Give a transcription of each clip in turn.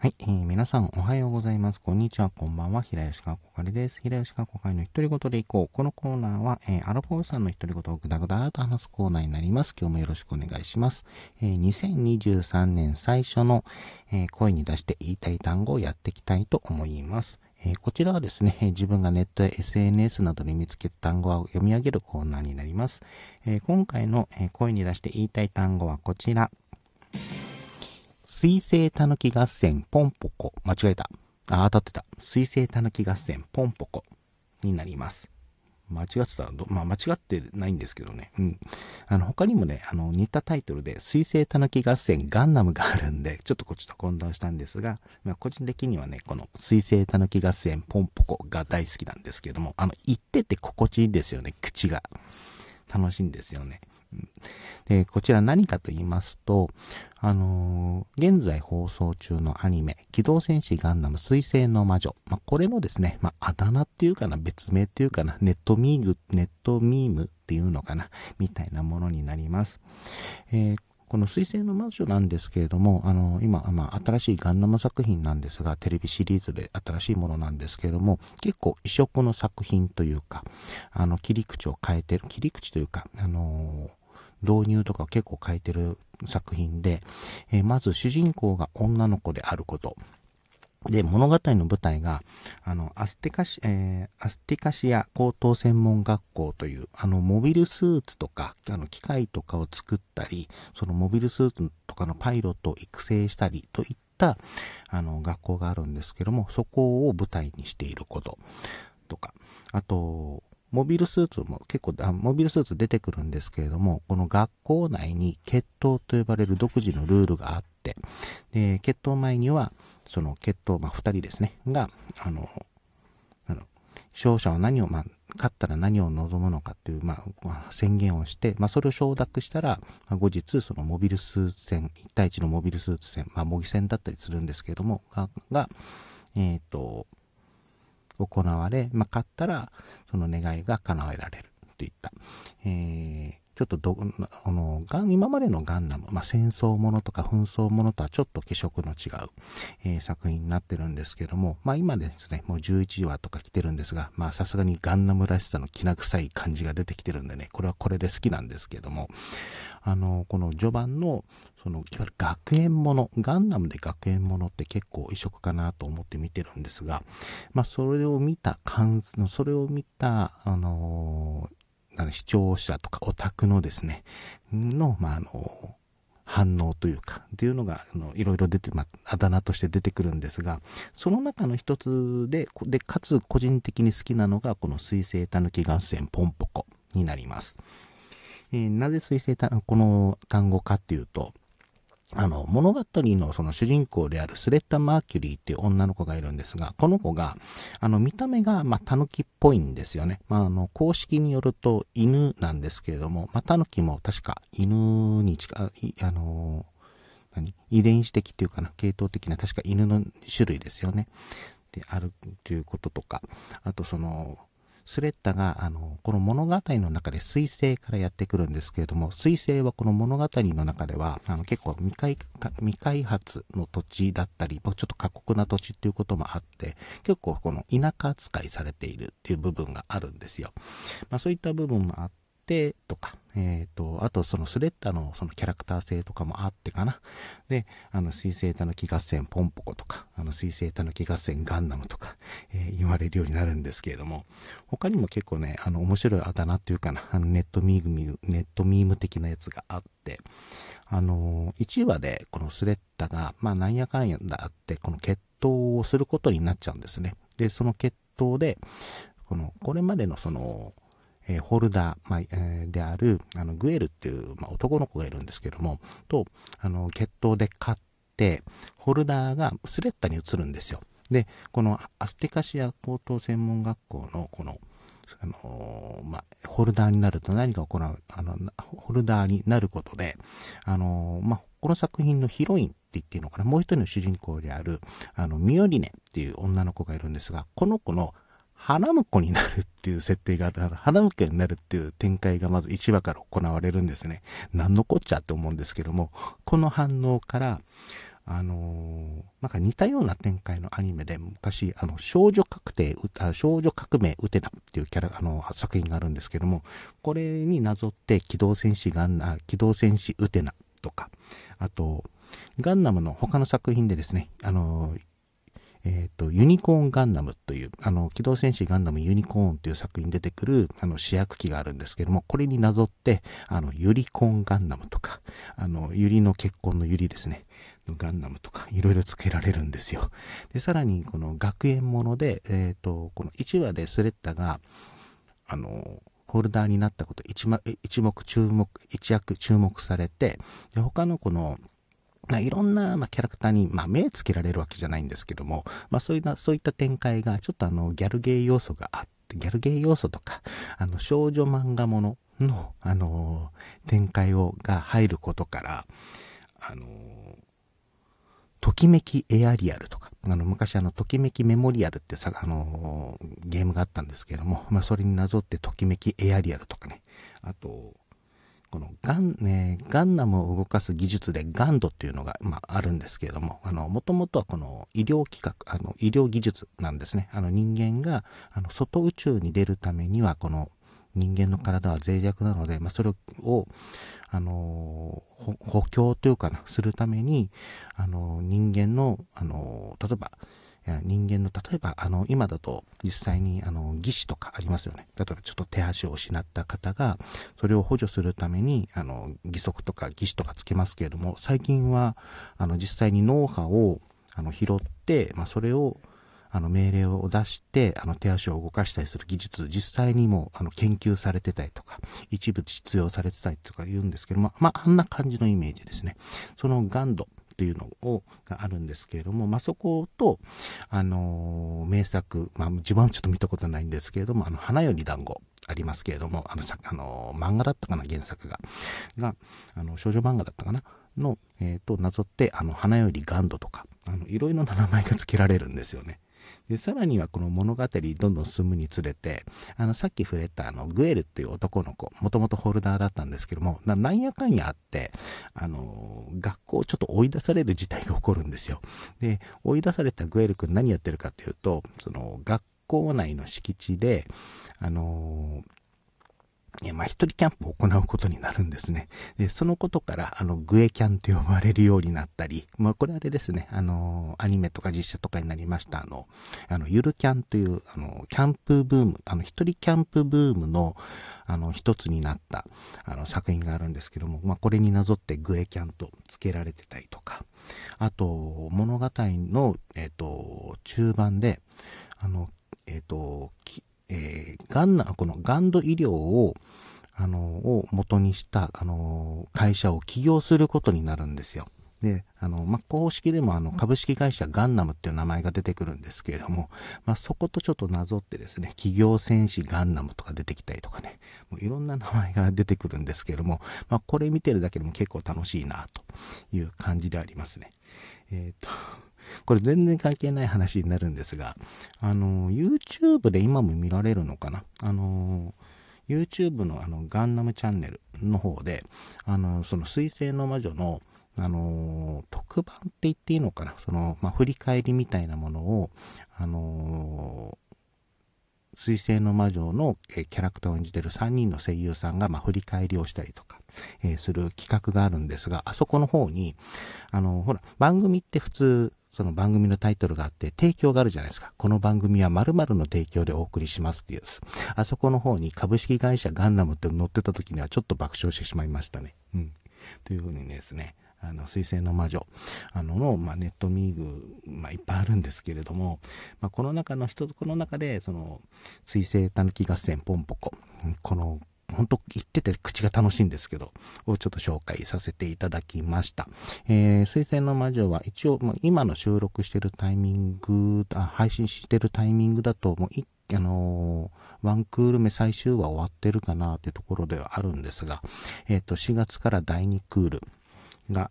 はい、えー、皆さんおはようございます。こんにちは、こんばんは。平吉川こかりです。平吉川こかりの独り言でいこう。このコーナーは、えー、アルフォーさんの独り言をぐだぐだと話すコーナーになります。今日もよろしくお願いします。えー、2023年最初の、えー、声に出して言いたい単語をやっていきたいと思います。え、こちらはですね、自分がネットや SNS などで見つけた単語を読み上げるコーナーになります。え、今回の、え声に出して言いたい単語はこちら。水星たぬき合戦ポンポコ。間違えた。あ、当たってた。水星たぬき合戦ポンポコになります。間違ってたらまあ間違ってないんですけどね。うん。あの、他にもね、あの、似たタイトルで、水星たぬき合戦ガンダムがあるんで、ちょっとこっちと混同したんですが、まあ個人的にはね、この水星たぬき合戦ポンポコが大好きなんですけども、あの、言ってて心地いいですよね、口が。楽しいんですよね。で、こちら何かと言いますと、あのー、現在放送中のアニメ、機動戦士ガンダム水星の魔女。まあ、これのですね、まあ、あだ名っていうかな、別名っていうかな、ネットミーグ、ネットミームっていうのかな、みたいなものになります。えーこの水星の魔女なんですけれども、あの、今、まあ、新しいガンダム作品なんですが、テレビシリーズで新しいものなんですけれども、結構異色の作品というか、あの、切り口を変えてる、切り口というか、あの導入とか結構変えてる作品で、えー、まず主人公が女の子であること。で、物語の舞台が、あの、アステカシ、えー、アステカシア高等専門学校という、あの、モビルスーツとか、あの、機械とかを作ったり、そのモビルスーツとかのパイロットを育成したりといった、あの、学校があるんですけども、そこを舞台にしていることとか、あと、モビルスーツも結構、モビルスーツ出てくるんですけれども、この学校内に決闘と呼ばれる独自のルールがあって、で、決闘前には、その決闘、まあ、二人ですね、が、あの、あの勝者は何を、まあ、勝ったら何を望むのかっていう、まあ、宣言をして、まあ、それを承諾したら、まあ、後日、そのモビルスーツ戦、1対1のモビルスーツ戦、まあ、模擬戦だったりするんですけれども、が、がえっ、ー、と、行われ、まあ、勝ったら、その願いが叶えられるといった、えー、ちょっとど、あの、ガン、今までのガンダム、まあ、戦争ものとか紛争ものとはちょっと気色の違う、えー、作品になってるんですけども、まあ、今ですね、もう11話とか来てるんですが、まあ、さすがにガンダムらしさのきな臭い感じが出てきてるんでね、これはこれで好きなんですけども、あの、この序盤の、その、いわゆる学園もの、ガンダムで学園ものって結構異色かなと思って見てるんですが、まあ、それを見た感、それを見た、あの視聴者とかオタクのですね、の、まあ、あの、反応というか、っていうのが、あの、いろいろ出て、まあ、あだ名として出てくるんですが、その中の一つで、で、かつ個人的に好きなのが、この水星たぬき合戦ポンポコになります。えー、なぜ水星た、この単語かっていうと、あの、物語のその主人公であるスレッタ・マーキュリーっていう女の子がいるんですが、この子が、あの、見た目が、まあ、狸っぽいんですよね。まあ、あの、公式によると犬なんですけれども、まあ、狸も確か犬に近い、あの何？遺伝子的っていうかな、系統的な確か犬の種類ですよね。で、あるということとか、あとその、スレッタが、あの、この物語の中で水星からやってくるんですけれども、水星はこの物語の中では、あの、結構未開未開発の土地だったり、ちょっと過酷な土地っていうこともあって、結構この田舎扱いされているっていう部分があるんですよ。まあそういった部分もあって、とか、えっ、ー、と、あとそのスレッタのそのキャラクター性とかもあってかな。で、あの、水星たぬき合戦ポンポコとか、あの、水星たぬき合戦ガンダムとか、えー、言われるようになるんですけれども、他にも結構ね、あの、面白いあだ名っていうかな、あの、ネットミーム、ネットミーム的なやつがあって、あのー、1話でこのスレッタが、まあ、なんやかんやだって、この決闘をすることになっちゃうんですね。で、その決闘で、この、これまでのその、えー、ホルダー、まあえー、である、あの、グエルっていう、まあ、男の子がいるんですけども、と、あの、決闘で勝って、ホルダーがスレッタに移るんですよ。で、このアステカシア高等専門学校の、この、あのまあ、ホルダーになると何が行う、あの、ホルダーになることで、あのまあ、この作品のヒロインって言っていいのかな、もう一人の主人公である、あの、ミオリネっていう女の子がいるんですが、この子の花婿になるっていう設定がある、花婿になるっていう展開がまず1話から行われるんですね。何のこっちゃって思うんですけども、この反応から、あのー、なんか似たような展開のアニメで、昔、あの、少女確定、少女革命ウテナっていうキャラ、あの、作品があるんですけども、これになぞって、機動戦士ガンナ、機動戦士ウテナとか、あと、ガンダムの他の作品でですね、あのー、えっ、ー、と、ユニコーンガンダムという、あの、機動戦士ガンダムユニコーンという作品に出てくる、あの、主役機があるんですけども、これになぞって、あの、ユリコーンガンダムとか、あの、ユリの結婚のユリですね。ガンダムとかいろいろ付けられるんですよ。で、さらにこの学園もので、えっ、ー、と、この1話でスレッタが、あの、ホルダーになったこと一、一目注目、一躍注目されて、で他のこの、いろんな、まあ、キャラクターに、まあ、目つけられるわけじゃないんですけども、まあ、そういった、そういった展開が、ちょっとあの、ギャルゲー要素があって、ギャルゲー要素とか、あの、少女漫画ものの、あの、展開を、が入ることから、あの、ときめきエアリアルとか、あの、昔あの、ときめきメモリアルってさ、あのゲームがあったんですけども、まあ、それになぞってときめきエアリアルとかね、あと、このガン、ね、ガンナムを動かす技術でガンドっていうのが、まあ、あるんですけれども、あの、もともとはこの医療企画、あの、医療技術なんですね。あの、人間が、あの、外宇宙に出るためには、この、人間の体は脆弱なので、まあ、それを、あの補強というかな、するために、あの人間の、あの例えば、人間の、例えば、あの、今だと実際に、あの、義肢とかありますよね。例えばちょっと手足を失った方が、それを補助するために、あの、義足とか義肢とかつけますけれども、最近は、あの、実際に脳波を、あの、拾って、まあ、それを、あの命令を出して、あの手足を動かしたりする技術、実際にもあの研究されてたりとか、一部実用されてたりとか言うんですけども、まあ、あんな感じのイメージですね。そのガンドというのを、があるんですけれども、まあ、そこと、あの、名作、まあ、自分はちょっと見たことないんですけれども、あの、花より団子ありますけれども、あの、さ、あの、漫画だったかな、原作が。が、あの、少女漫画だったかなの、えっ、ー、と、なぞって、あの、花よりガンドとか、あの、いろいろな名前が付けられるんですよね。で、さらにはこの物語どんどん進むにつれて、あの、さっき触れたあの、グエルっていう男の子、もともとホルダーだったんですけども、ななんやかんやあって、あの、学校をちょっと追い出される事態が起こるんですよ。で、追い出されたグエル君何やってるかっていうと、その、学校内の敷地で、あのまあ、一人キャンプを行うことになるんですね。で、そのことから、あの、グエキャンと呼ばれるようになったり、まあ、これあれですね、あの、アニメとか実写とかになりました、あの、あの、ゆるキャンという、あの、キャンプブーム、あの、一人キャンプブームの、あの、一つになった、あの、作品があるんですけども、まあ、これになぞってグエキャンと付けられてたりとか、あと、物語の、えっ、ー、と、中盤で、あの、えっ、ー、と、えー、ガンナ、このガンド医療を、あの、を元にした、あの、会社を起業することになるんですよ。で、あの、まあ、公式でもあの、株式会社ガンナムっていう名前が出てくるんですけれども、まあ、そことちょっとなぞってですね、企業戦士ガンナムとか出てきたりとかね、もういろんな名前が出てくるんですけれども、まあ、これ見てるだけでも結構楽しいな、という感じでありますね。えっ、ー、と、これ全然関係ない話になるんですが、あの、YouTube で今も見られるのかな？あの、YouTube のあの、ガンナムチャンネルの方で、あの、その水星の魔女の、あの特番って言っていいのかな？その、まあ、振り返りみたいなものを、あの水星の魔女の、えキャラクターを演じてる3人の声優さんが、まあ、振り返りをしたりとか、えー、する企画があるんですが、あそこの方に、あの、ほら、番組って普通、その番組のタイトルがあって、提供があるじゃないですか。この番組は〇〇の提供でお送りしますっていうやつ。あそこの方に株式会社ガンダムって載ってた時にはちょっと爆笑してしまいましたね。うん。というふうにですね、あの、水星の魔女、あのの、まあ、ネットミーグ、まあ、いっぱいあるんですけれども、まあ、この中の一つ、この中で、その、水星たぬき合戦ポンポコ、この本当言ってて口が楽しいんですけど、をちょっと紹介させていただきました。えー、水星の魔女は一応、もう今の収録してるタイミング、あ配信してるタイミングだと、もう一あのー、ワンクール目最終話終わってるかなというところではあるんですが、えっ、ー、と、4月から第2クール、が、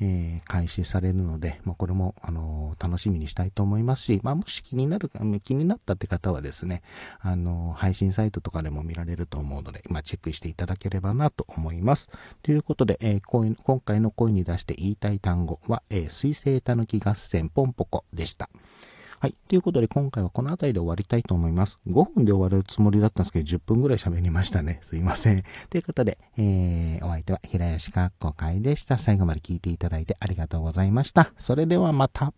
えー、開始されるので、まあ、これも、あのー、楽しみにしたいと思いますし、まあ、もし気になる、気になったって方はですね、あのー、配信サイトとかでも見られると思うので、まあ、チェックしていただければなと思います。ということで、えー、今回の声に出して言いたい単語は、えー、水星たぬき合戦ポンポコでした。はい。ということで、今回はこの辺りで終わりたいと思います。5分で終わるつもりだったんですけど、10分ぐらい喋りましたね。すいません。ということで、えー、お相手は平吉かっこ会でした。最後まで聞いていただいてありがとうございました。それではまた。